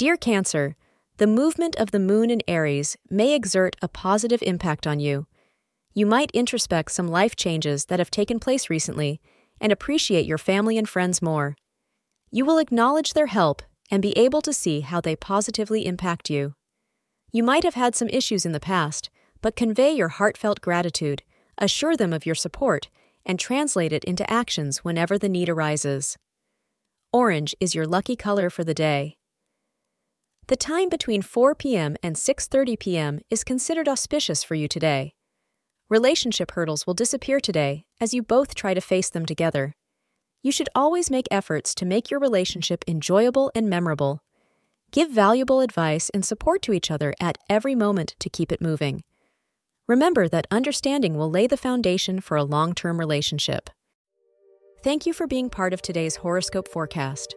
Dear Cancer, the movement of the moon in Aries may exert a positive impact on you. You might introspect some life changes that have taken place recently and appreciate your family and friends more. You will acknowledge their help and be able to see how they positively impact you. You might have had some issues in the past, but convey your heartfelt gratitude, assure them of your support, and translate it into actions whenever the need arises. Orange is your lucky color for the day. The time between 4 p.m. and 6:30 p.m. is considered auspicious for you today. Relationship hurdles will disappear today as you both try to face them together. You should always make efforts to make your relationship enjoyable and memorable. Give valuable advice and support to each other at every moment to keep it moving. Remember that understanding will lay the foundation for a long term relationship. Thank you for being part of today's horoscope forecast.